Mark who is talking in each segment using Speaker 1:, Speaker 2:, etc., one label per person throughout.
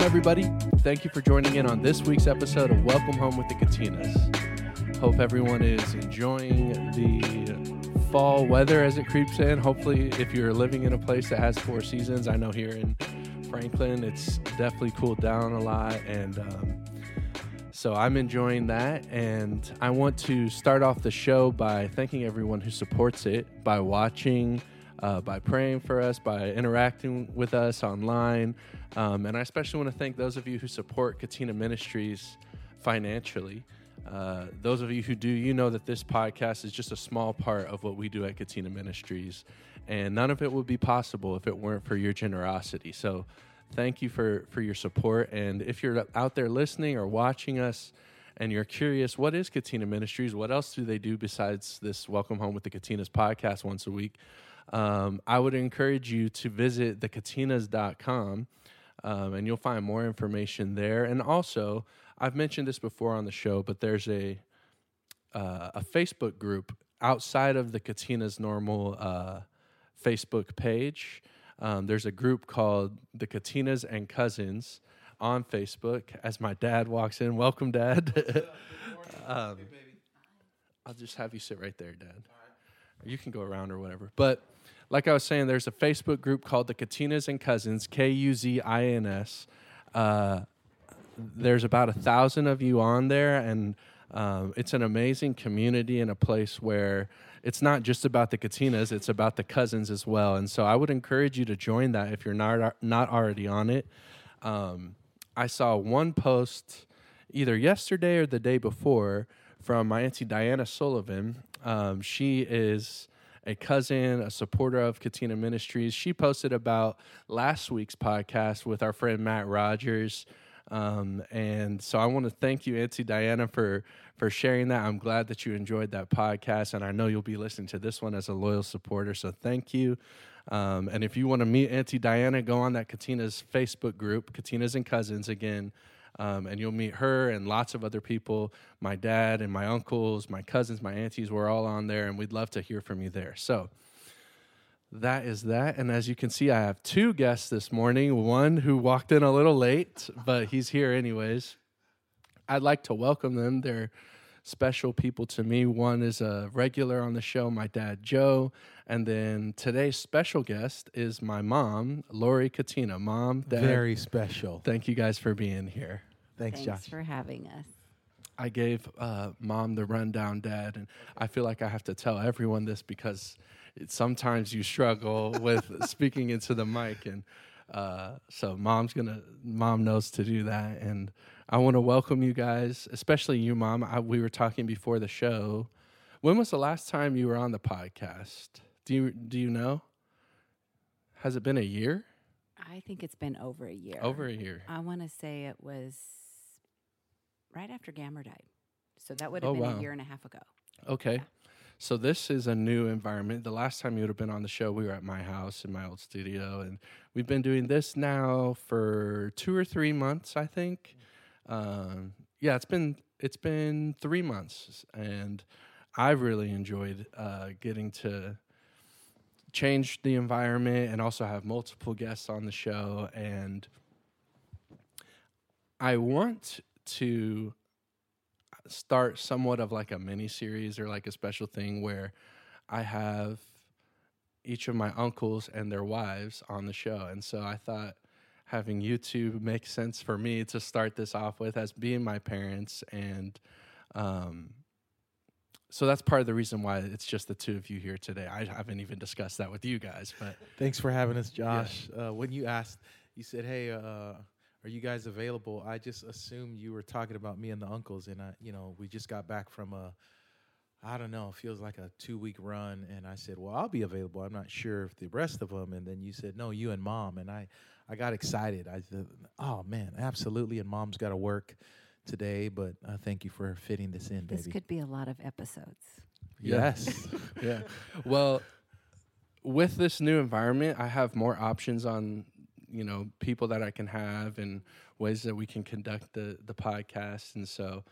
Speaker 1: Welcome, everybody. Thank you for joining in on this week's episode of Welcome Home with the Katinas. Hope everyone is enjoying the fall weather as it creeps in. Hopefully, if you're living in a place that has four seasons, I know here in Franklin, it's definitely cooled down a lot. And um, so I'm enjoying that. And I want to start off the show by thanking everyone who supports it by watching, uh, by praying for us, by interacting with us online. Um, and I especially want to thank those of you who support Katina Ministries financially. Uh, those of you who do, you know that this podcast is just a small part of what we do at Katina Ministries. And none of it would be possible if it weren't for your generosity. So thank you for, for your support. And if you're out there listening or watching us, and you're curious, what is Katina Ministries? What else do they do besides this Welcome Home with the Katinas podcast once a week? Um, I would encourage you to visit thekatinas.com um, and you'll find more information there. And also, I've mentioned this before on the show, but there's a uh, a Facebook group outside of the Katina's normal uh, Facebook page. Um, there's a group called the Katinas and Kuzins on Facebook. As my dad walks in, welcome, Dad. um, I'll just have you sit right there, Dad. You can go around or whatever. But like I was saying, there's a Facebook group called the Katinas and Kuzins, K U Z I N S. Uh, there's about a thousand of you on there, and um, it's an amazing community and a place where it's not just about the Katinas; it's about the cousins as well. And so, I would encourage you to join that if you're not not already on it. Um, I saw one post either yesterday or the day before from my auntie Diana Sullivan. Um, she is a cousin, a supporter of Katina Ministries. She posted about last week's podcast with our friend Matt Rogers. Um, and so I want to thank you, Auntie Diana, for for sharing that. I'm glad that you enjoyed that podcast, and I know you'll be listening to this one as a loyal supporter. So thank you. Um, and if you want to meet Auntie Diana, go on that Katina's Facebook group, Katina's and Kuzins again. Um, and you'll meet her and lots of other people. My dad and my uncles, my cousins, my aunties, we're all on there, and we'd love to hear from you there. So that is that. And as you can see, I have two guests this morning. One who walked in a little late, but he's here anyways. I'd like to welcome them. They're special people to me. One is a regular on the show, my dad, Joe. And then today's special guest is my mom, Lori Katina. Mom, dad.
Speaker 2: Very special.
Speaker 1: Thank you guys for being here.
Speaker 2: Thanks,
Speaker 3: Thanks
Speaker 2: Josh.
Speaker 3: for having us.
Speaker 1: I gave uh, mom the rundown, dad, and I feel like I have to tell everyone this because it, sometimes you struggle with speaking into the mic, and uh, so mom's gonna, mom knows to do that, and I want to welcome you guys, especially you, mom. I, we were talking before the show. When was the last time you were on the podcast? Do you do you know? Has it been a year?
Speaker 3: I think it's been over a year.
Speaker 1: Over a year.
Speaker 3: I want to say it was right after Gammer died. So that would
Speaker 1: Oh,
Speaker 3: have been
Speaker 1: wow.
Speaker 3: a year and a half ago.
Speaker 1: Okay.
Speaker 3: Yeah.
Speaker 1: So this is a new environment. The last time you would have been on the show, we were at my house in my old studio, and we've been doing this now for two or three months, I think. Um, yeah, it's been it's been three months, and I've really enjoyed uh, getting to change the environment and also have multiple guests on the show. And I want to start somewhat of like a mini series or like a special thing where I have each of my uncles and their wives on the show. And so I thought having you two makes sense for me to start this off with as being my parents and um so that's part of the reason why it's just the two of you here today. I haven't even discussed that with you guys, but
Speaker 2: Thanks for having us, Josh. Uh, when you asked, you said, "Hey, uh, are you guys available?" I just assumed you were talking about me and the uncles, and I, you know, we just got back from a I don't know, it feels like a two week run. And I said, well, I'll be available. I'm not sure if the rest of them. And then you said, no, you and mom. And I, I got excited. I said, oh man, absolutely. And mom's got to work today, but uh, thank you for fitting this in,
Speaker 3: This
Speaker 2: baby.
Speaker 3: could be a lot of episodes.
Speaker 2: Yes.
Speaker 1: yeah. Well, with this new environment, I have more options on, you know, people that I can have and ways that we can conduct the the podcast. And so,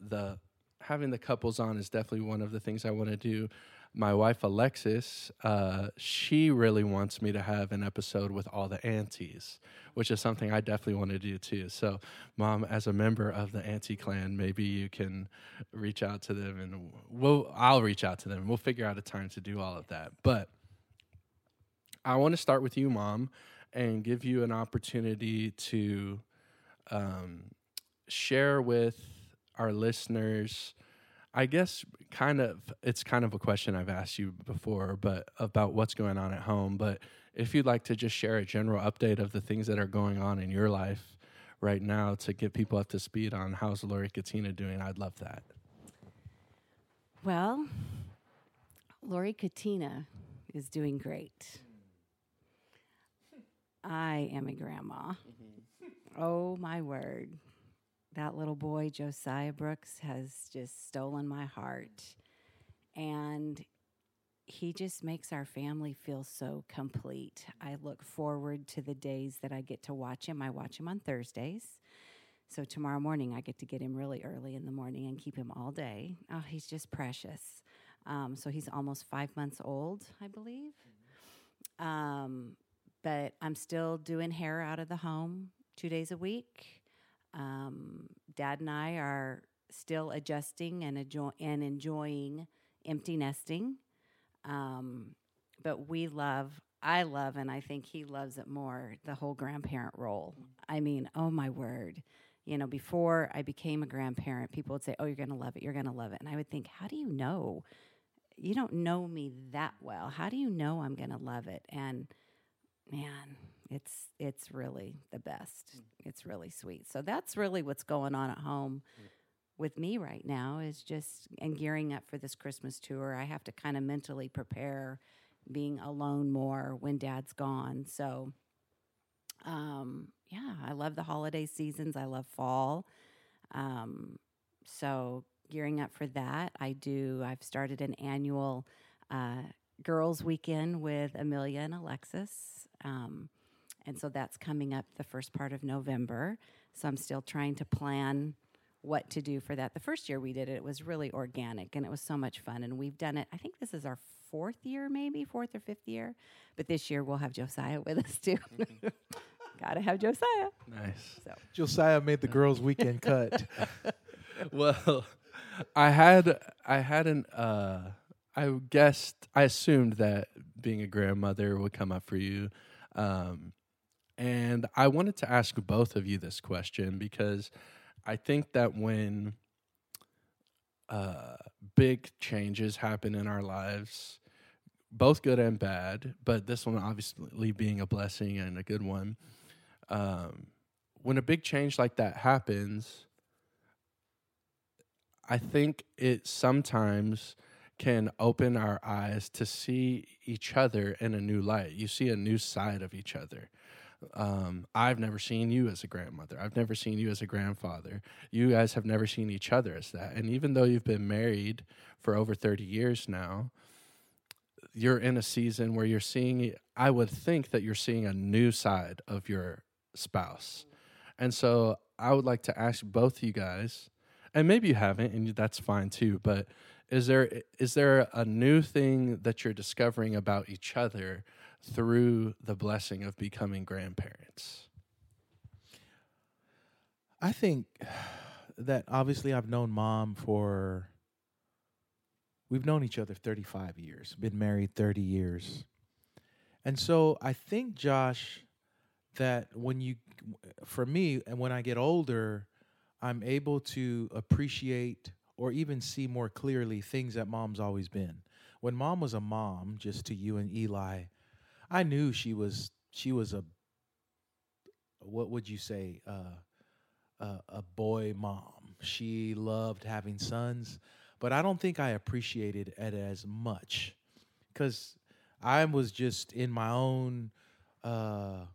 Speaker 1: the having the couples on is definitely one of the things I want to do. My wife Alexis, uh, she really wants me to have an episode with all the aunties, which is something I definitely want to do too. So, mom, as a member of the auntie clan, maybe you can reach out to them, and we'll I'll reach out to them. We'll figure out a time to do all of that. But I want to start with you, mom, and give you an opportunity to um, share with our listeners I guess kind of it's kind of a question I've asked you before, but about what's going on at home. But if you'd like to just share a general update of the things that are going on in your life right now to get people up to speed on how's Lori Katina doing, I'd love that.
Speaker 3: Well, Lori Katina is doing great. I am a grandma. Oh my word. That little boy, Josiah Brooks, has just stolen my heart. And he just makes our family feel so complete. I look forward to the days that I get to watch him. I watch him on Thursdays. So tomorrow morning, I get to get him really early in the morning and keep him all day. Oh, he's just precious. Um, so he's almost five months old, I believe. Um, but I'm still doing hair out of the home two days a week. Um, Dad and I are still adjusting and, and enjoying empty nesting. Um, but we love, I love, and I think he loves it more, the whole grandparent role. I mean, oh my word. You know, before I became a grandparent, people would say, Oh, you're going to love it. You're going to love it. And I would think, How do you know? You don't know me that well. How do you know I'm going to love it? And man, it's it's really the best. It's really sweet. So that's really what's going on at home with me right now is just and gearing up for this Christmas tour. I have to kind of mentally prepare being alone more when dad's gone. So um yeah, I love the holiday seasons. I love fall. Um so gearing up for that, I do I've started an annual uh girls weekend with Amelia and Alexis. Um and so that's coming up the first part of November. So I'm still trying to plan what to do for that. The first year we did it, it was really organic and it was so much fun. And we've done it, I think this is our fourth year, maybe fourth or fifth year. But this year we'll have Josiah with us too. Gotta have Josiah.
Speaker 1: Nice.
Speaker 3: So
Speaker 2: Josiah made the girls' weekend cut.
Speaker 1: well, I had I had an uh I guessed I assumed that being a grandmother would come up for you. Um and I wanted to ask both of you this question because I think that when uh big changes happen in our lives, both good and bad, but this one obviously being a blessing and a good one. Um when a big change like that happens, I think it sometimes can open our eyes to see each other in a new light. You see a new side of each other. Um, I've never seen you as a grandmother. I've never seen you as a grandfather. You guys have never seen each other as that. And even though you've been married for over 30 years now, you're in a season where you're seeing, I would think that you're seeing a new side of your spouse. And so I would like to ask both of you guys, and maybe you haven't, and that's fine too. But is there is there a new thing that you're discovering about each other through the blessing of becoming grandparents?
Speaker 2: I think that obviously I've known mom for we've known each other 35 years, been married 30 years. And so I think Josh that when you for me and when I get older, I'm able to appreciate or even see more clearly things that mom's always been. When mom was a mom, just to you and Eli, I knew she was she was a what would you say uh, a boy mom. She loved having sons, but I don't think I appreciated it as much because I was just in my own uh,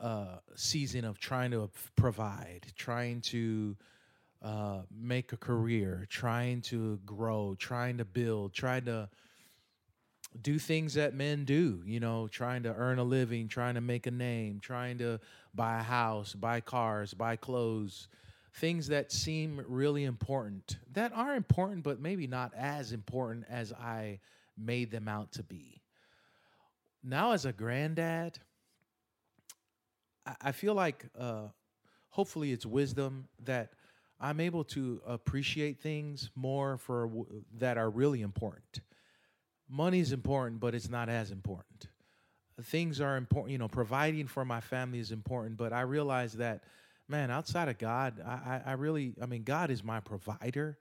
Speaker 2: uh, season of trying to provide, trying to uh, make a career, trying to grow, trying to build, trying to do things that men do, you know, trying to earn a living, trying to make a name, trying to buy a house, buy cars, buy clothes, things that seem really important, that are important, but maybe not as important as I made them out to be. Now, as a granddad, I feel like uh, hopefully it's wisdom that I'm able to appreciate things more for w- that are really important money is important, but it's not as important. Things are important, you know, providing for my family is important, but I realize that, man, outside of God, I, I really, I mean, God is my provider.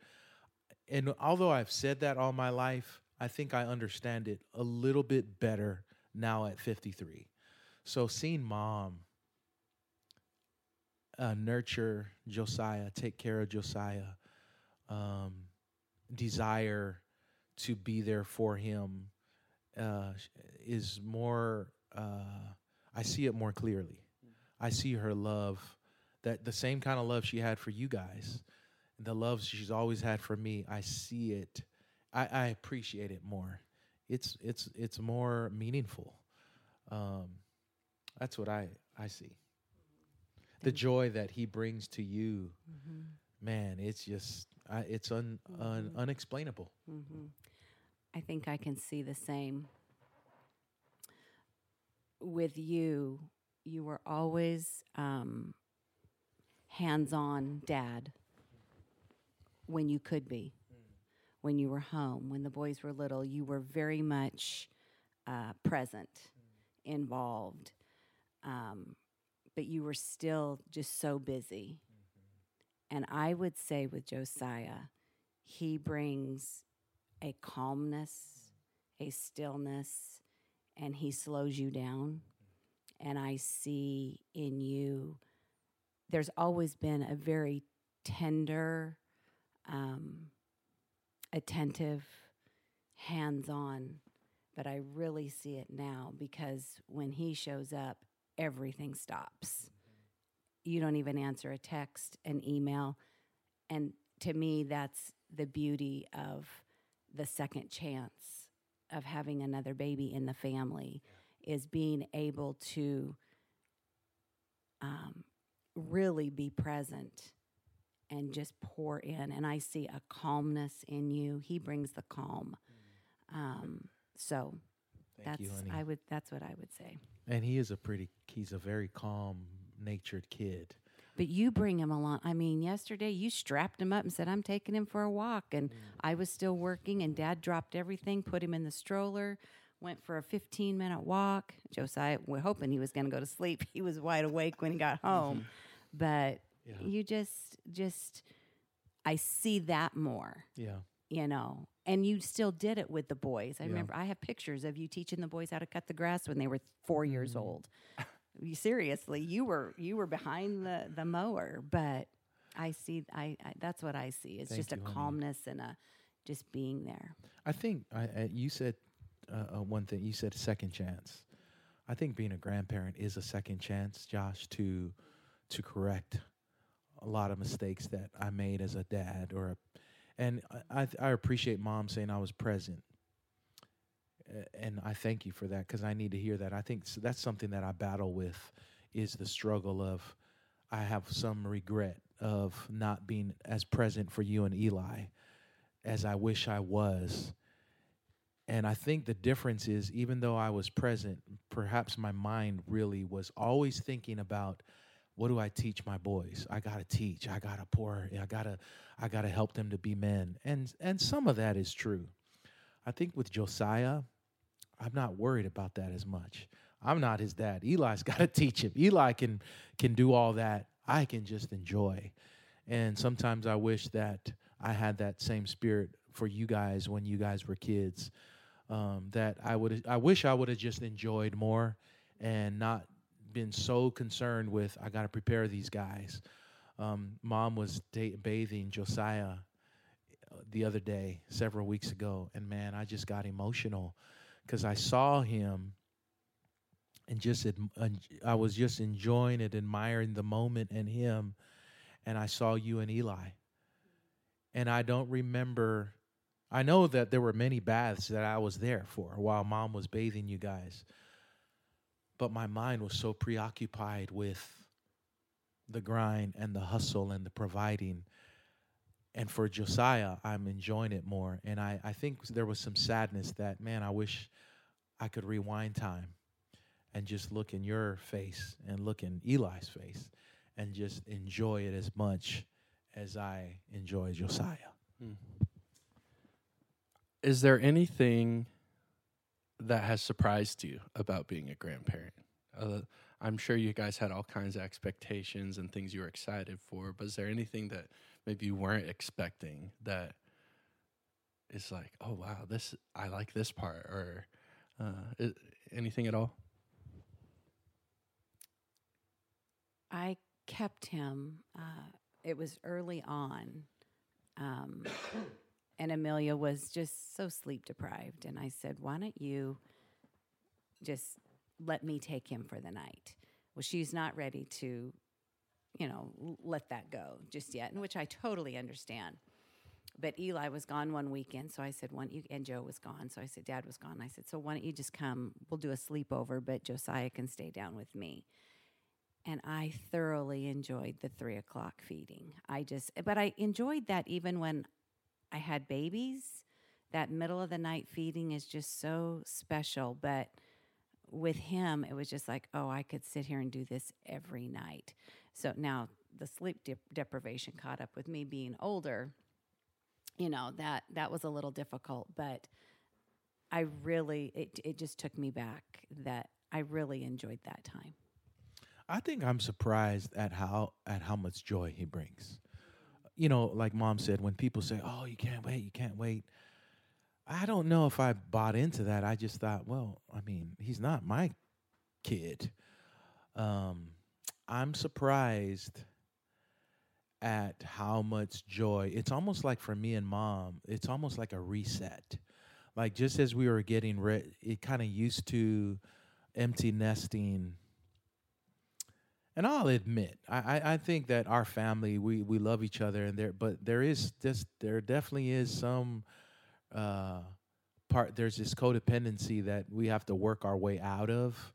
Speaker 2: And although I've said that all my life, I think I understand it a little bit better now at 53. So seeing mom uh, nurture Josiah, take care of Josiah, um, desire to be there for him uh, is more. Uh, I see it more clearly. I see her love, that the same kind of love she had for you guys, the love she's always had for me. I see it. I, I appreciate it more. It's it's it's more meaningful. Um, that's what I I see. The joy that he brings to you, mm-hmm. man, it's just I, it's un, mm-hmm. un, unexplainable. Mm-hmm.
Speaker 3: I think I can see the same. With you, you were always um, hands on dad when you could be, mm. when you were home, when the boys were little. You were very much uh, present, mm. involved, um, but you were still just so busy. Mm-hmm. And I would say with Josiah, he brings a calmness, a stillness, and He slows you down. And I see in you, there's always been a very tender, um, attentive, hands on, but I really see it now because when He shows up, everything stops. You don't even answer a text, an email. And to me, that's the beauty of the second chance of having another baby in the family yeah. is being able to um, really be present and just pour in. And I see a calmness in you. He brings the calm. Mm. Um, so Thank that's you, I would that's what I would say.
Speaker 2: And he is a pretty he's a very calm natured kid.
Speaker 3: But you bring him along. I mean, yesterday you strapped him up and said, I'm taking him for a walk. And mm. I was still working, and dad dropped everything, put him in the stroller, went for a 15 minute walk. Josiah, we're hoping he was going to go to sleep. He was wide awake when he got home. Mm-hmm. But yeah. you just, just, I see that more.
Speaker 2: Yeah.
Speaker 3: You know, and you still did it with the boys. I yeah. remember I have pictures of you teaching the boys how to cut the grass when they were four mm. years old. you, seriously, you were you were behind the the mower, but I see I, I that's what I see. It's Thank just a calmness honey. and a just being there.
Speaker 2: I think I, I, you said uh, uh, one thing. You said second chance. I think being a grandparent is a second chance, Josh, to to correct a lot of mistakes that I made as a dad or a, and I, I appreciate mom saying I was present and I thank you for that because I need to hear that. I think that's something that I battle with is the struggle of I have some regret of not being as present for you and Eli as I wish I was. And I think the difference is even though I was present, perhaps my mind really was always thinking about what do I teach my boys? I got to teach. I got to pour. I got to I got to help them to be men. And and some of that is true. I think with Josiah, I'm not worried about that as much. I'm not his dad. Eli's got to teach him. Eli can can do all that. I can just enjoy. And sometimes I wish that I had that same spirit for you guys when you guys were kids. Um, that I would I wish I would have just enjoyed more and not been so concerned with I got to prepare these guys. Um, mom was da- bathing Josiah the other day, several weeks ago, and man, I just got emotional because I saw him and just I was just enjoying it, admiring the moment and him, and I saw you and Eli, and I don't remember. I know that there were many baths that I was there for while mom was bathing you guys, but my mind was so preoccupied with the grind and the hustle and the providing. And for Josiah, I'm enjoying it more. And I, I think there was some sadness that, man, I wish I could rewind time and just look in your face and look in Eli's face and just enjoy it as much as I enjoy Josiah. Mm.
Speaker 1: Is there anything that has surprised you about being a grandparent? Uh, I'm sure you guys had all kinds of expectations and things you were excited for, but is there anything that maybe you weren't expecting that is like, oh wow, this I like this part, or uh, anything at all?
Speaker 3: I kept him. Uh, it was early on, um, and Amelia was just so sleep deprived, and I said, "Why don't you just let me take him for the night. Well, she's not ready to, you know, let that go just yet, and which I totally understand. But Eli was gone one weekend, so I said, "Why don't you?" And Joe was gone, so I said, "Dad was gone." I said, "So why don't you just come? We'll do a sleepover, but Josiah can stay down with me." And I thoroughly enjoyed the three o'clock feeding. I just, but I enjoyed that even when I had babies. That middle of the night feeding is just so special, but with him, it was just like, oh, I could sit here and do this every night. So now the sleep de- deprivation caught up with me being older. You know that that was a little difficult, but I really it it just took me back that I really enjoyed that time.
Speaker 2: I think I'm surprised at how at how much joy he brings. You know, like mom said, when people say, "Oh, you can't wait, you can't wait," I don't know if I bought into that. I just thought, well, I mean, he's not my kid. Um, I'm surprised at how much joy. It's almost like for me and mom, it's almost like a reset. Like just as we were getting ready, it kind of used to empty nesting. And I'll admit, I, I, I think that our family we we love each other, and there, but there is just there definitely is some uh, part there's this codependency that we have to work our way out of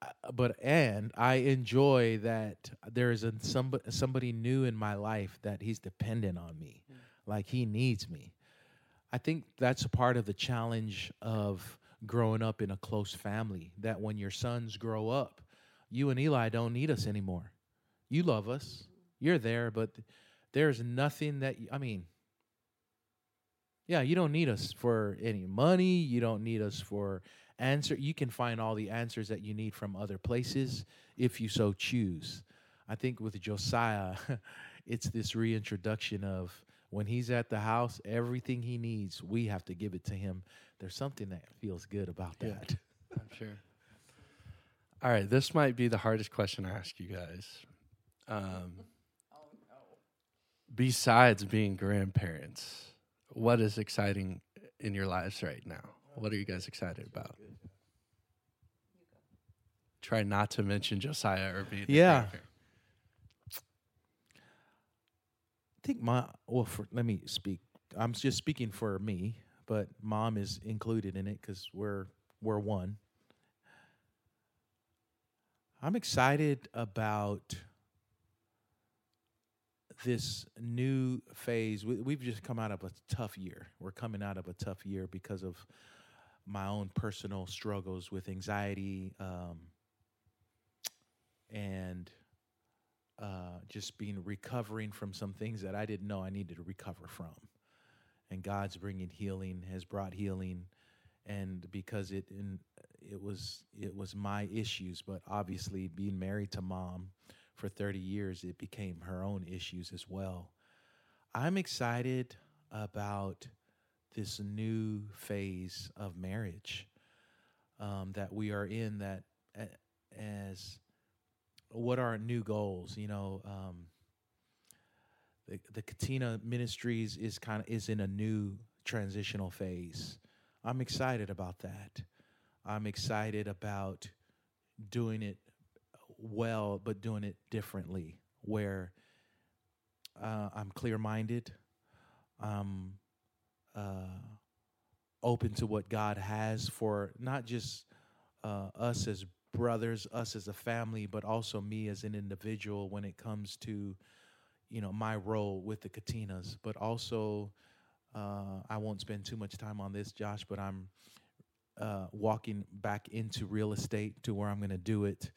Speaker 2: uh, but and I enjoy that there is a somebody somebody new in my life that he's dependent on me, mm. like he needs me. I think that's a part of the challenge of growing up in a close family. That when your sons grow up, you and Eli don't need us anymore. You love us, you're there, but there's nothing that I mean. Yeah, you don't need us for any money. You don't need us for answer. You can find all the answers that you need from other places if you so choose. I think with Josiah, it's this reintroduction of when he's at the house, everything he needs, we have to give it to him. There's something that feels good about that. Yeah,
Speaker 1: I'm sure. All right, this might be the hardest question I ask you guys. Um, oh, no. Besides being grandparents, what is exciting in your lives right now? What are you guys excited about? Try not to mention Josiah or be.
Speaker 2: Yeah. I think my well, for, let me speak. I'm just speaking for me, but mom is included in it because we're we're one. I'm excited about this new phase. We, have just come out of a tough year. We're coming out of a tough year because of my own personal struggles with anxiety um, and uh, just being recovering from some things that I didn't know I needed to recover from. And God's bringing healing, has brought healing, and because it in, it was it was my issues, but obviously being married to mom for 30 years, it became her own issues as well. I'm excited about this new phase of marriage um, that we are in. That as what are new goals? You know, um, the, the Katina Ministries is kind of is in a new transitional phase. I'm excited about that. I'm excited about doing it well, but doing it differently, where uh, I'm clear minded. I'm uh, open to what God has for not just uh, us as brothers, us as a family, but also me as an individual when it comes to, you know, my role with the Katinas. But also, uh, I won't spend too much time on this, Josh, but I'm uh, walking back into real estate to where I'm going to do it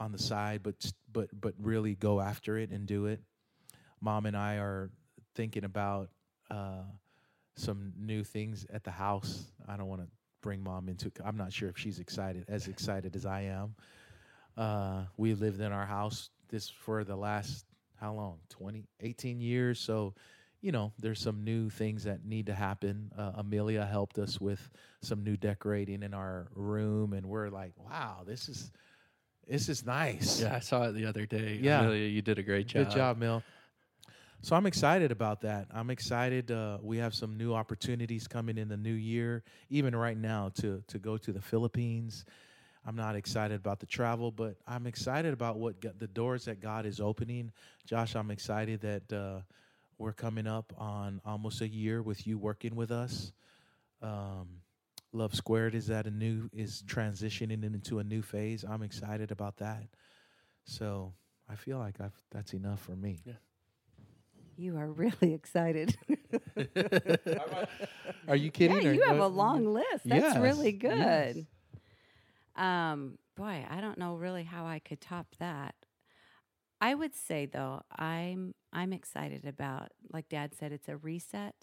Speaker 2: on the side, but but but really go after it and do it. Mom and I are thinking about uh, some new things at the house. I don't want to bring mom into it. I'm not sure if she's excited, as excited as I am. Uh, we lived in our house this for the last how long 20 18 years so you know there's some new things that need to happen uh, amelia helped us with some new decorating in our room and we're like wow this is this is nice
Speaker 1: Yeah, I saw it the other day.
Speaker 2: Yeah.
Speaker 1: Amelia, you did a great job.
Speaker 2: Good job, Mill. So I'm excited about that. I'm excited. Uh, we have some new opportunities coming in the new year, even right now to to go to the Philippines. I'm not excited about the travel, but I'm excited about what the doors that God is opening. Josh, I'm excited that uh, we're coming up on almost a year with you working with us. Um, Love Squared is at a new is transitioning into a new phase. I'm excited about that. So I feel like I've that's enough for me.
Speaker 3: You are really excited.
Speaker 2: Are you kidding?
Speaker 3: yeah, you have a long list. That's really
Speaker 2: Yes, yes.
Speaker 3: good. Um, boy, I don't know really how I could top that. I would say though, I'm I'm excited about like dad said it's a reset,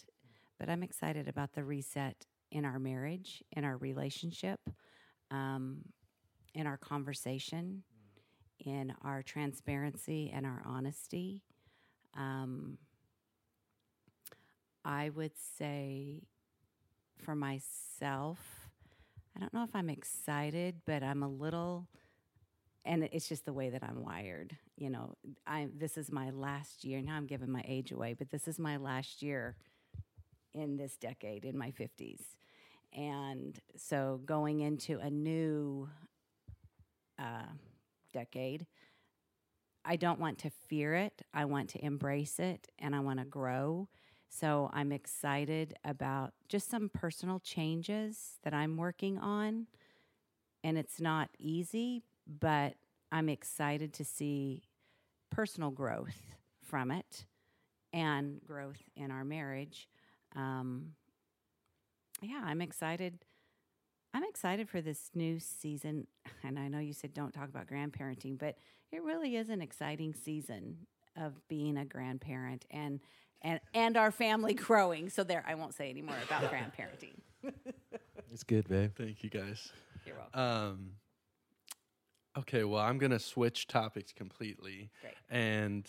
Speaker 3: but I'm excited about the reset in our marriage, in our relationship, um, in our conversation, in our transparency and our honesty. Um, I would say for myself, I don't know if I'm excited, but I'm a little and it's just the way that I'm wired. You know, I this is my last year. Now I'm giving my age away, but this is my last year in this decade in my 50s. And so going into a new uh, decade, I don't want to fear it. I want to embrace it and I want to grow. So I'm excited about just some personal changes that I'm working on. And it's not easy, but I'm excited to see personal growth from it and growth in our marriage. Um, yeah, I'm excited. I'm excited for this new season. And I know you said don't talk about grandparenting, but it really is an exciting season of being a grandparent and and and our family growing. So there, I won't say any more about grandparenting.
Speaker 2: It's good, babe.
Speaker 1: Thank you guys.
Speaker 3: You're welcome.
Speaker 1: Um, okay, well, I'm going to switch topics completely.
Speaker 3: Great.
Speaker 1: And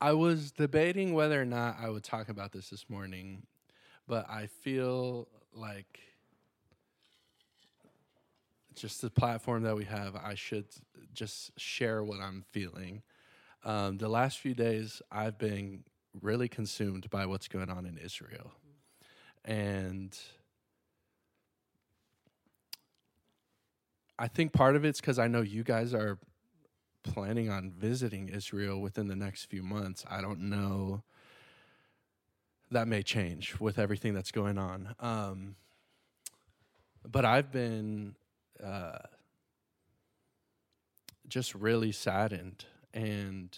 Speaker 1: I was debating whether or not I would talk about this this morning, but I feel like just the platform that we have, I should just share what I'm feeling. Um, the last few days, I've been really consumed by what's going on in Israel. And I think part of it's because I know you guys are planning on visiting Israel within the next few months. I don't know. That may change with everything that's going on. Um, but I've been uh, just really saddened and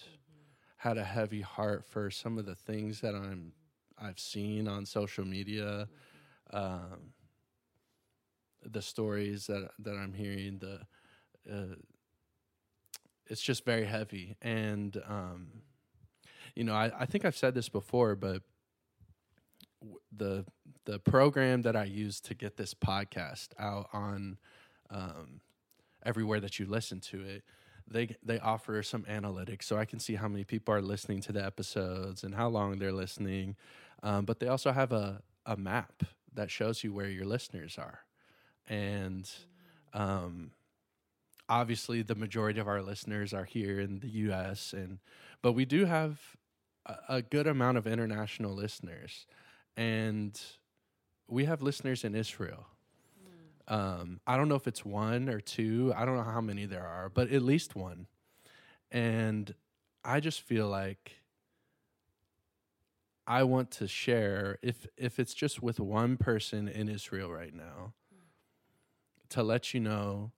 Speaker 1: had a heavy heart for some of the things that I'm I've seen on social media. Um, the stories that that I'm hearing, the uh, it's just very heavy, and um, you know, I, I think I've said this before, but w- the the program that I use to get this podcast out on um, everywhere that you listen to it, they they offer some analytics, so I can see how many people are listening to the episodes and how long they're listening. Um, but they also have a a map that shows you where your listeners are and um, obviously the majority of our listeners are here in the U.S. and but we do have a, a good amount of international listeners, and we have listeners in Israel. Um, I don't know if it's one or two. I don't know how many there are, but at least one. And I just feel like I want to share if if it's just with one person in Israel right now to let you know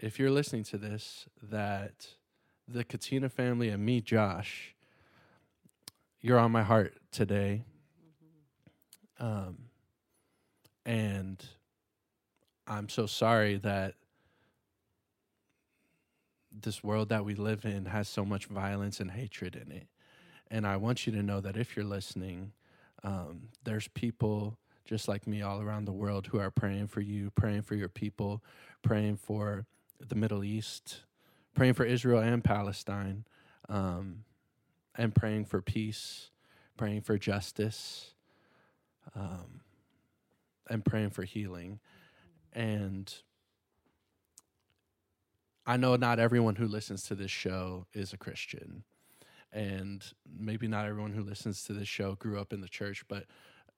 Speaker 1: if you're listening to this that the Katina family and me Josh you're on my heart today. Um and I'm so sorry that this world that we live in has so much violence and hatred in it. And I want you to know that if you're listening, um, there's people just like me all around the world who are praying for you, praying for your people, praying for the Middle East, praying for Israel and Palestine, um, and praying for peace, praying for justice, um, and praying for healing. And I know not everyone who listens to this show is a Christian. And maybe not everyone who listens to this show grew up in the church, but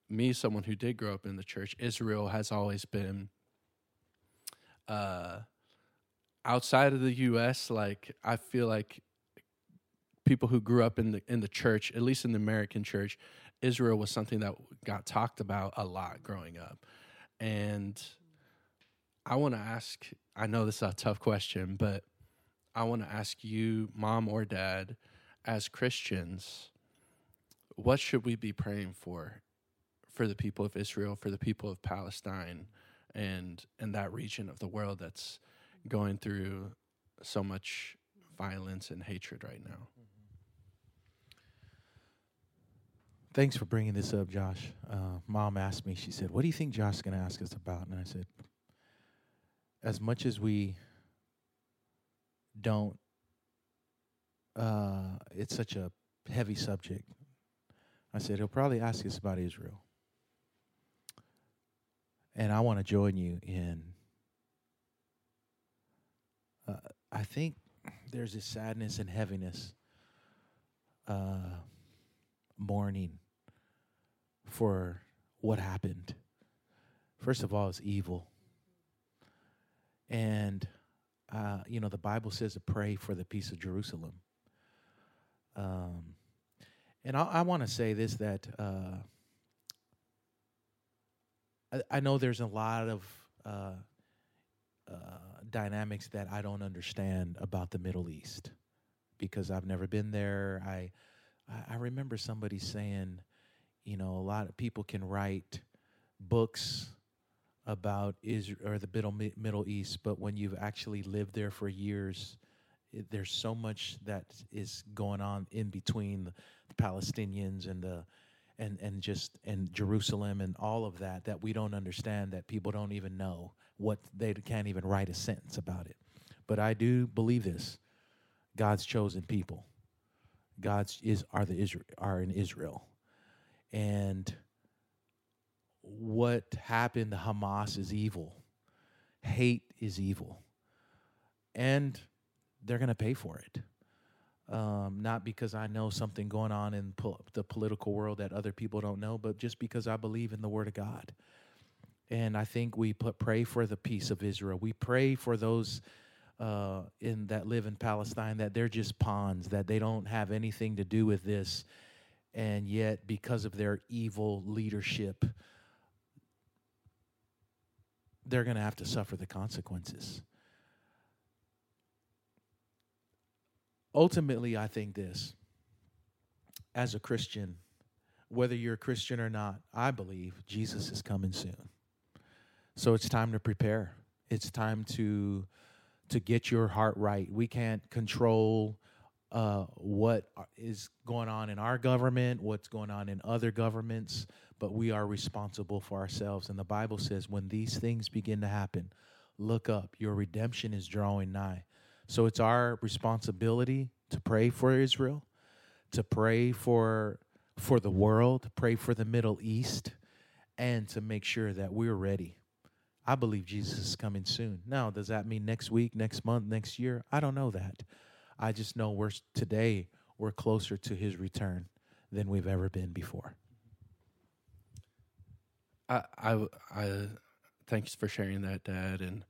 Speaker 1: me, someone who did grow up in the church, Israel has always been uh, outside of the US, like I feel like people who grew up in the in the church, at least in the American church, Israel was something that got talked about a lot growing up. And I want to ask I know this is a tough question, but I want to ask you, mom or dad, as Christians, what should we be praying for for the people of Israel, for the people of Palestine and and that region of the world that's going through so much violence and hatred right now?
Speaker 2: Thanks for bringing this up, Josh. Uh, Mom asked me, she said, What do you think Josh is going to ask us about? And I said, As much as we don't, uh, it's such a heavy subject. I said, He'll probably ask us about Israel. And I want to join you in. Uh, I think there's this sadness and heaviness, uh, mourning for what happened. First of all, it's evil. And, uh, you know, the Bible says to pray for the peace of Jerusalem. Um, and I, I want to say this that uh, I, know there's a lot of uh, uh, dynamics that I don't understand about the Middle East because I've never been there. I I remember somebody saying, you know, a lot of people can write books about Israel or the Middle Middle East, but when you've actually lived there for years, it, there's so much that is going on in between the Palestinians and the and and just and Jerusalem and all of that that we don't understand that people don't even know what they can't even write a sentence about it. But I do believe this: God's chosen people. God's is are the Israel are in Israel and what happened to Hamas is evil. Hate is evil. And they're going to pay for it. Um, not because I know something going on in po- the political world that other people don't know, but just because I believe in the Word of God. And I think we put pray for the peace of Israel. We pray for those uh, in that live in Palestine that they're just pawns, that they don't have anything to do with this, and yet because of their evil leadership they're going to have to suffer the consequences ultimately i think this as a christian whether you're a christian or not i believe jesus is coming soon so it's time to prepare it's time to to get your heart right we can't control uh, what is going on in our government, what's going on in other governments, but we are responsible for ourselves. And the Bible says, when these things begin to happen, look up. Your redemption is drawing nigh. So it's our responsibility to pray for Israel, to pray for for the world, pray for the Middle East, and to make sure that we're ready. I believe Jesus is coming soon. Now, does that mean next week, next month, next year? I don't know that. I just know we're today we're closer to his return than we've ever been before.
Speaker 1: I, I, I, thanks for sharing that, Dad. And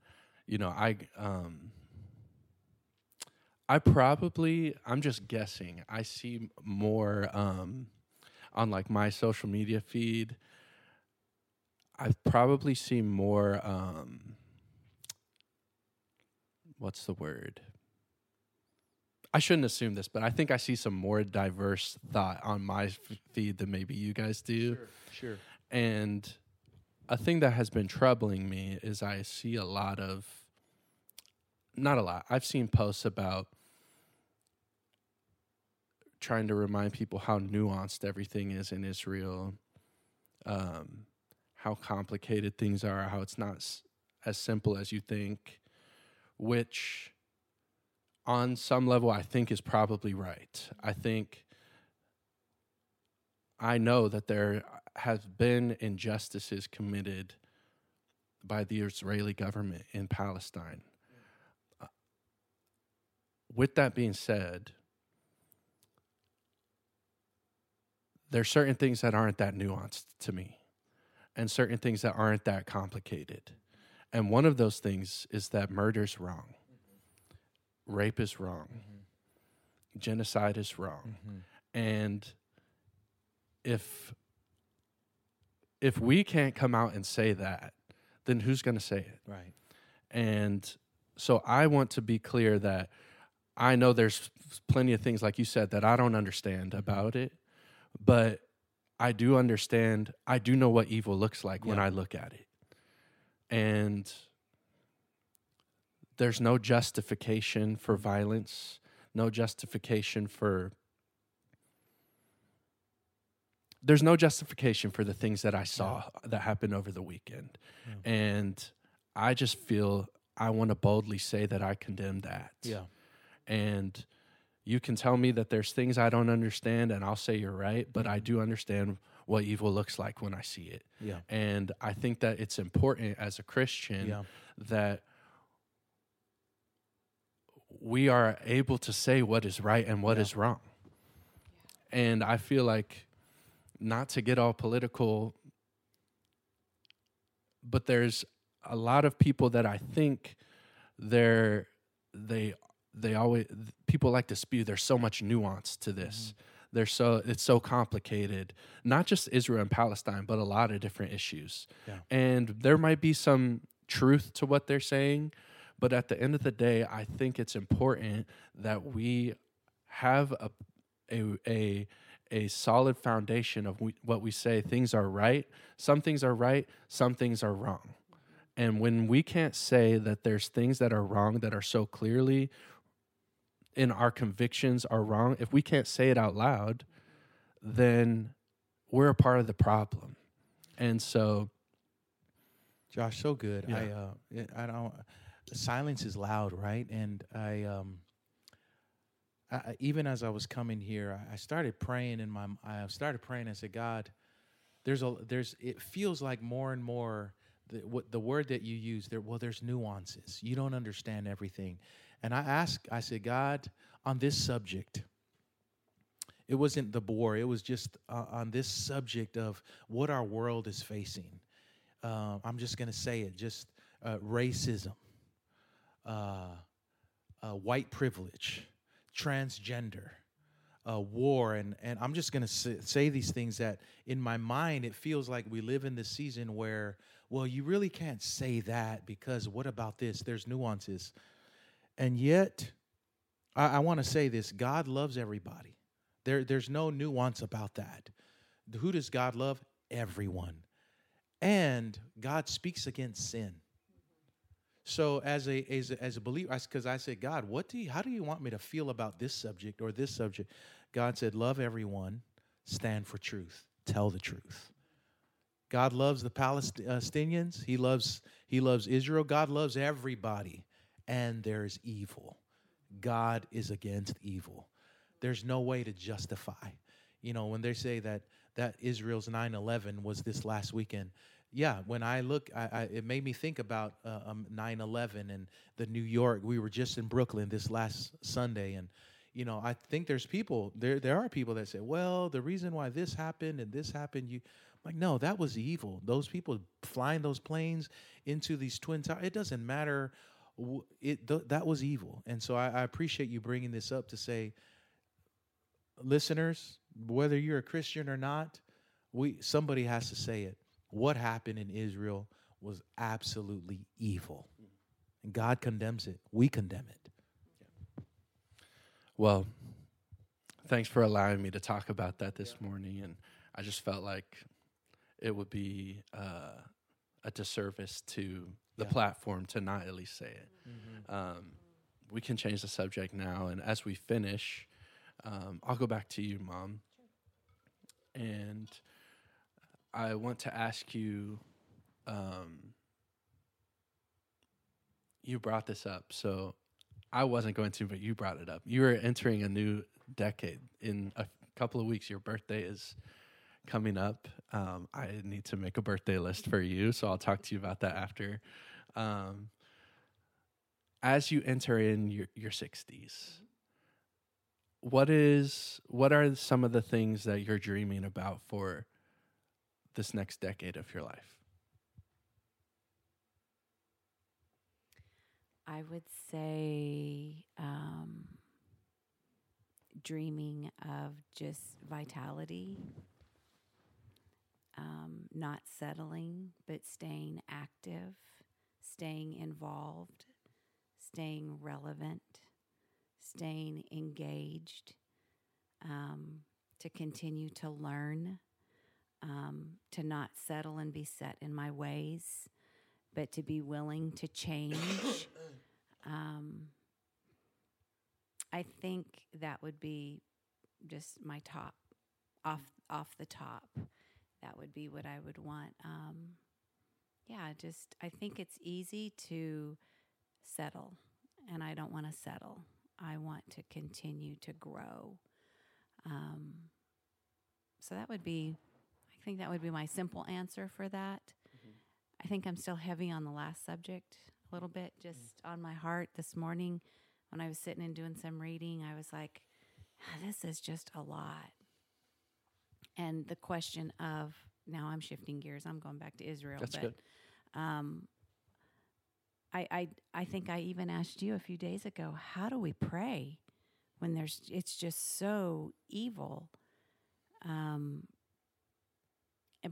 Speaker 1: you know, I, um, I probably, I'm just guessing. I see more um, on like my social media feed. I probably see more. Um, what's the word? I shouldn't assume this, but I think I see some more diverse thought on my f- feed than maybe you guys do.
Speaker 2: Sure, sure.
Speaker 1: And a thing that has been troubling me is I see a lot of, not a lot, I've seen posts about trying to remind people how nuanced everything is in Israel, um, how complicated things are, how it's not s- as simple as you think, which on some level I think is probably right. I think I know that there have been injustices committed by the Israeli government in Palestine. Uh, with that being said, there's certain things that aren't that nuanced to me and certain things that aren't that complicated. And one of those things is that murder's wrong. Rape is wrong. Mm-hmm. Genocide is wrong. Mm-hmm. And if if we can't come out and say that, then who's going to say it?
Speaker 2: Right.
Speaker 1: And so I want to be clear that I know there's plenty of things like you said that I don't understand about it, but I do understand, I do know what evil looks like when I look at it. And there's no justification for violence, no justification for there's no justification for the things that I saw that happened over the weekend.
Speaker 2: Yeah.
Speaker 1: And I just feel I want to boldly say that I condemn that.
Speaker 2: Yeah.
Speaker 1: And you can tell me that there's things I don't understand, and I'll say you're right, but I do understand what evil looks like when I see it.
Speaker 2: Yeah.
Speaker 1: And I think that it's important as a Christian
Speaker 2: Yeah.
Speaker 1: that we are able to say what is right and what
Speaker 2: Yeah.
Speaker 1: is wrong. And I feel like not to get all political, but there's a lot of people that I think they're they they always people like to spew there's so much nuance to this. Mm-hmm. There's so it's so complicated. Not just Israel and Palestine, but a lot of different issues.
Speaker 2: Yeah.
Speaker 1: And there might be some truth to what they're saying, but at the end of the day, I think it's important that we have a a a, a solid foundation of we, what we say. Things are right. Some things are right. Some things are wrong. And when we can't say that there's things that are wrong that are so clearly in our convictions are wrong, if we can't say it out loud, then we're a part of the problem. And so,
Speaker 2: Josh, so good.
Speaker 1: Yeah.
Speaker 2: I uh, I don't. Silence is loud, right? And I um. I, even as I was coming here, I- I started praying in my. I started praying. I said, God, there's a there's. It feels like more and more the what the word that you use there. Well, there's nuances. You don't understand everything, and I asked. I said, God, on this subject. It wasn't the war. It was just uh, on this subject of what our world is facing uh, I'm just going to say it, just uh, racism, uh, uh, white privilege, transgender, uh, war, and and I'm just going to say, say these things that in my mind it feels like we live in this season where well you really can't say that because what about this? There's nuances, and yet I, I want to say this: God loves everybody. There there's no nuance about that. Who does God love? Everyone and God speaks against sin. So as a as a, as a believer, because I, said, God, what do you, how do you want me to feel about this subject or this subject? God said, love everyone, stand for truth, tell the truth. God loves the uh, Palestinians. He loves he loves Israel. God loves everybody, and there's evil. God is against evil. There's no way to justify. You know, when they say that that Israel's 9/11 was this last weekend, yeah. When I look, I, I, it made me think about uh, um, 9/11 and the New York. We were just in Brooklyn this last Sunday, and you know, I think there's people there. There are people that say, "Well, the reason why this happened and this happened, you." I'm like, no, that was evil. Those people flying those planes into these twin towers. It doesn't matter. W- It th- that was evil, and so I, I appreciate you bringing this up to say, listeners, whether you're a Christian or not, we somebody has to say it. What happened in Israel was absolutely evil, and God condemns it. We condemn it.
Speaker 1: Well, thanks for allowing me to talk about that this morning. And I just felt like it would be uh, a disservice to the
Speaker 2: Yeah.
Speaker 1: platform to not at least say it. Um, we can change the subject now. And as we finish, um, I'll go back to you, Mom. And I want to ask you um, you brought this up. So I wasn't going to, but you brought it up. You are entering a new decade in a couple of weeks. Your birthday is coming up. Um, I need to make a birthday list for you, so I'll talk to you about that after. Um, as you enter in your your sixties, what is what are some of the things that you're dreaming about for this next decade of your life?
Speaker 3: I would say um, dreaming of just vitality, um, not settling, but staying active, staying involved, staying relevant, staying engaged, um, to continue to learn, um, to not settle and be set in my ways but to be willing to change. um, I think that would be just my top, off off the top. That would be what I would want. Um, yeah, just I think it's easy to settle, and I don't want to settle. I want to continue to grow. Um, so that would be, I think that would be my simple answer for that. I think I'm still heavy on the last subject a little bit, just on my heart this morning when I was sitting and doing some reading. I was like, "Ah, this is just a lot. And the question of now I'm shifting gears, I'm going back to Israel.
Speaker 1: That's
Speaker 3: but
Speaker 1: good.
Speaker 3: Um, I, I I think I even asked you a few days ago, how do we pray when there's it's just so evil? Um,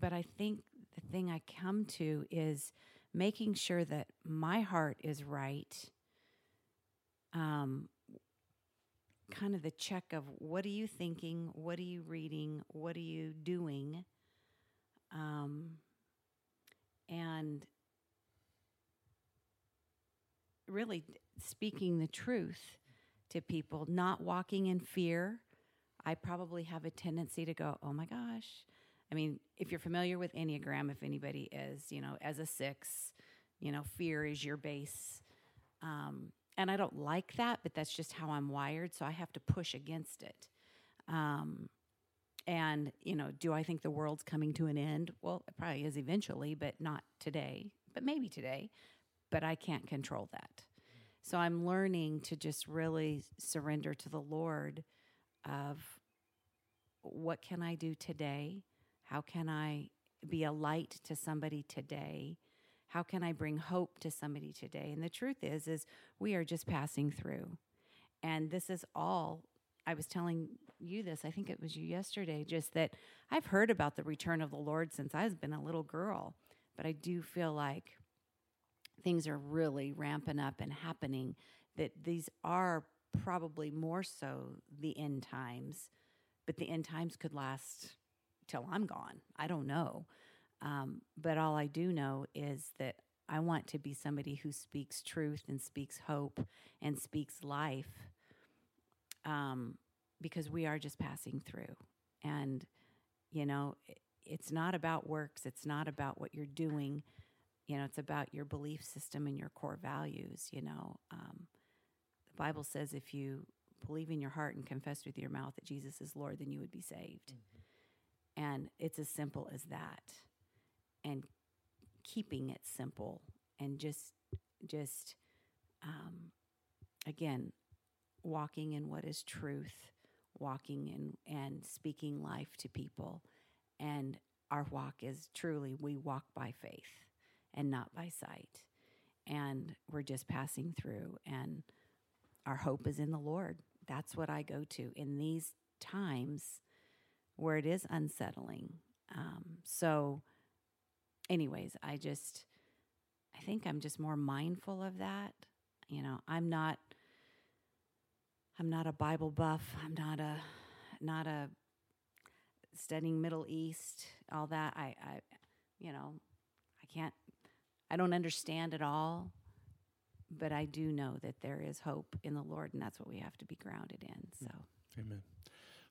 Speaker 3: but I think the thing I come to is making sure that my heart is right. Um, kind of the check of what are you thinking, what are you reading, what are you doing, um, and really speaking the truth to people, not walking in fear. I probably have a tendency to go, oh my gosh. I mean, if you're familiar with Enneagram, if anybody is, you know, as a six, you know, fear is your base. Um, and I don't like that, but that's just how I'm wired. So I have to push against it. Um, and, you know, do I think the world's coming to an end? Well, it probably is eventually, but not today, but maybe today. But I can't control that. So I'm learning to just really surrender to the Lord of what can I do today? How can I be a light to somebody today? How can I bring hope to somebody today? And the truth is is we are just passing through. And this is all I was telling you this, I think it was you yesterday, just that I've heard about the return of the Lord since I've been a little girl, but I do feel like things are really ramping up and happening that these are probably more so the end times, but the end times could last till I'm gone. I don't know. Um, but all I do know is that I want to be somebody who speaks truth and speaks hope and speaks life um, because we are just passing through. And, you know, it's not about works, it's not about what you're doing. You know, it's about your belief system and your core values. You know, um, the Bible says if you believe in your heart and confess with your mouth that Jesus is Lord, then you would be saved. And it's as simple as that. And keeping it simple and just, just, um, again, walking in what is truth, walking in and speaking life to people. And our walk is truly we walk by faith and not by sight. And we're just passing through and our hope is in the Lord. That's what I go to in these times where it is unsettling. Um, so, anyways, I just, I think I'm just more mindful of that. You know, I'm not, I'm not a Bible buff. I'm not a, not a studying Middle East, all that. I, I, you know, I can't, I don't understand it all, but I do know that there is hope in the Lord, and that's what we have to be grounded in. So,
Speaker 1: Amen.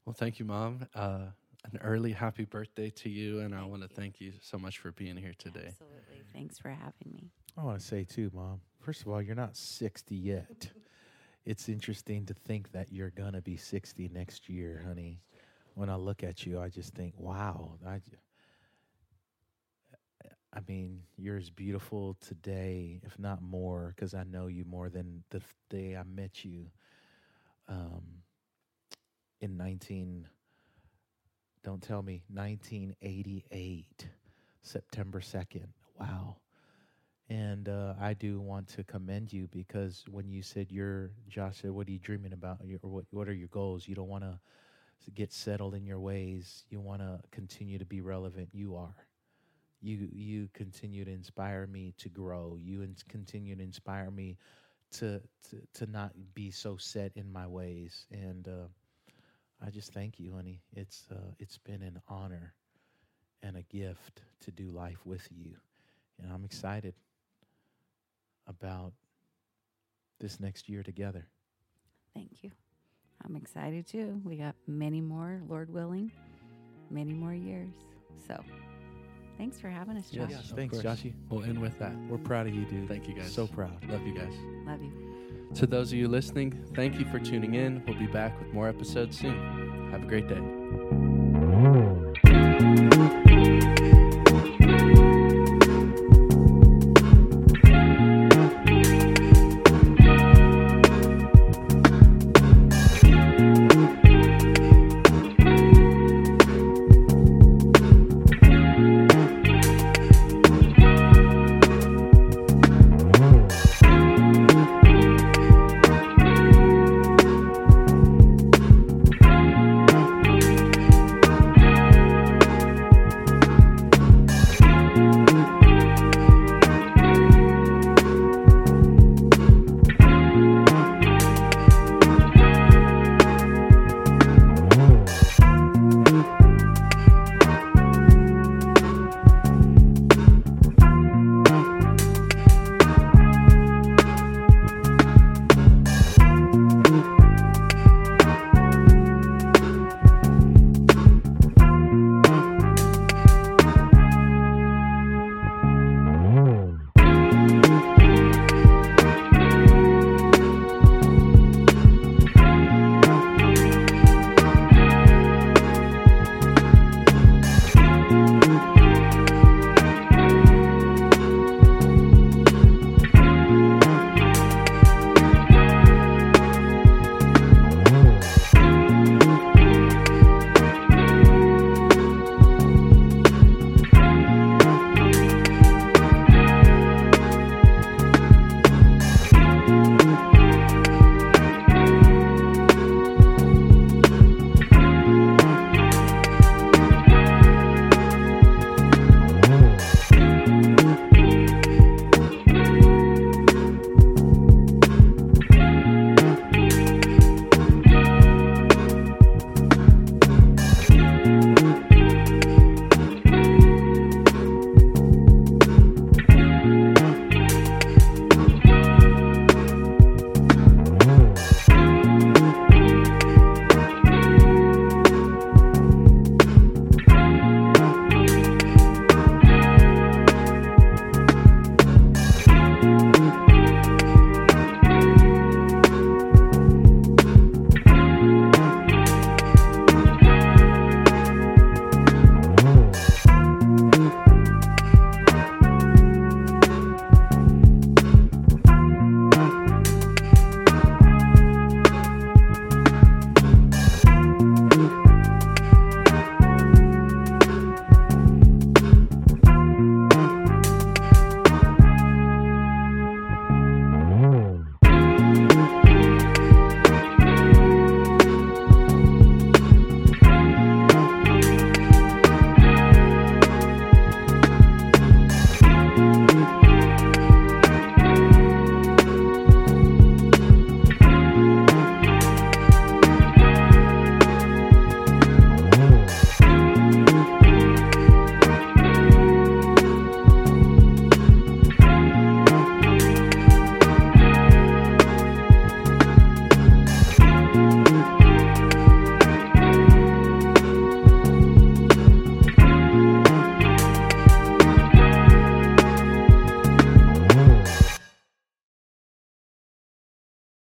Speaker 1: Well, thank you, Mom. Uh, an early happy birthday to you, and I want to thank you so much for being here today.
Speaker 3: absolutely. Thanks for having me.
Speaker 2: I want to say too, Mom. First of all, you're not 60 yet. it's interesting to think that you're gonna be 60 next year, honey. When I look at you, I just think, wow. I mean, you're as beautiful today, if not more, because I know you more than the day I met you. Um, in 19, don't tell me, 1988, September 2nd. Wow. And uh, I do want to commend you because when you said you're, Josh said, what are you dreaming about? Or what, what are your goals? You don't want to get settled in your ways. You want to continue to be relevant. You are. You, you continue to inspire me to grow. You ins- continue to inspire me to, to, to not be so set in my ways. And uh, I just thank you, honey. It's, uh, it's been an honor and a gift to do life with you. And I'm excited about this next year together.
Speaker 3: Thank you. I'm excited too. We got many more, Lord willing, many more years. So, thanks for having us, Josh.
Speaker 1: Yes, of
Speaker 2: Thanks,
Speaker 1: course.
Speaker 2: Joshy.
Speaker 1: We'll end with that.
Speaker 2: We're proud of you, dude.
Speaker 1: Thank you, guys.
Speaker 2: So proud.
Speaker 1: Love you guys.
Speaker 3: Love you.
Speaker 1: To those of you listening, thank you for tuning in. We'll be back with more episodes soon. Have a great day.